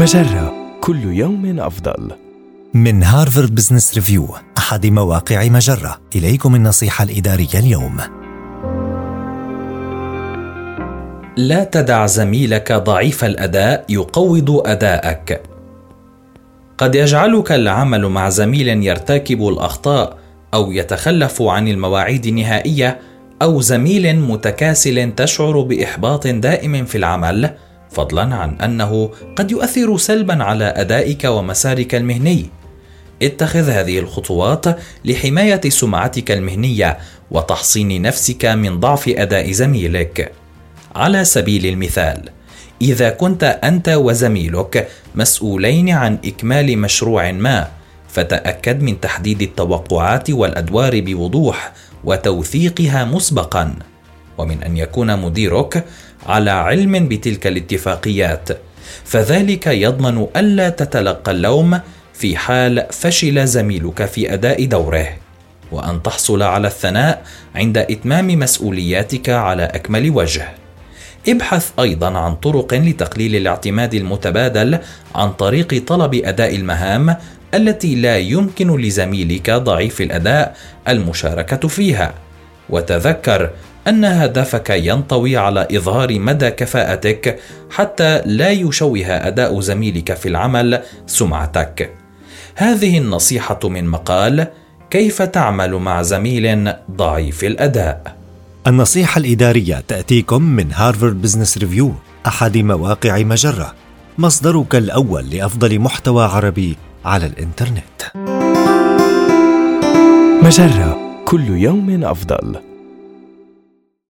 مجرة كل يوم أفضل. من هارفارد بزنس ريفيو أحد مواقع مجرة. إليكم النصيحة الإدارية اليوم. لا تدع زميلك ضعيف الأداء يقوض أداءك. قد يجعلك العمل مع زميل يرتكب الأخطاء أو يتخلف عن المواعيد النهائية أو زميل متكاسل تشعر بإحباط دائم في العمل. فضلا عن أنه قد يؤثر سلبا على أدائك ومسارك المهني. اتخذ هذه الخطوات لحماية سمعتك المهنية وتحصين نفسك من ضعف أداء زميلك. على سبيل المثال إذا كنت أنت وزميلك مسؤولين عن إكمال مشروع ما فتأكد من تحديد التوقعات والأدوار بوضوح وتوثيقها مسبقا. ومن أن يكون مديرك على علم بتلك الاتفاقيات فذلك يضمن ألا تتلقى اللوم في حال فشل زميلك في أداء دوره وأن تحصل على الثناء عند إتمام مسؤولياتك على أكمل وجه. ابحث أيضا عن طرق لتقليل الاعتماد المتبادل عن طريق طلب أداء المهام التي لا يمكن لزميلك ضعيف الأداء المشاركة فيها. وتذكر أن هدفك ينطوي على إظهار مدى كفاءتك حتى لا يشوه أداء زميلك في العمل سمعتك. هذه النصيحة من مقال كيف تعمل مع زميل ضعيف الأداء النصيحة الإدارية تأتيكم من هارفارد بزنس ريفيو أحد مواقع مجرة مصدرك الأول لأفضل محتوى عربي على الإنترنت. مجرة كل يوم أفضل.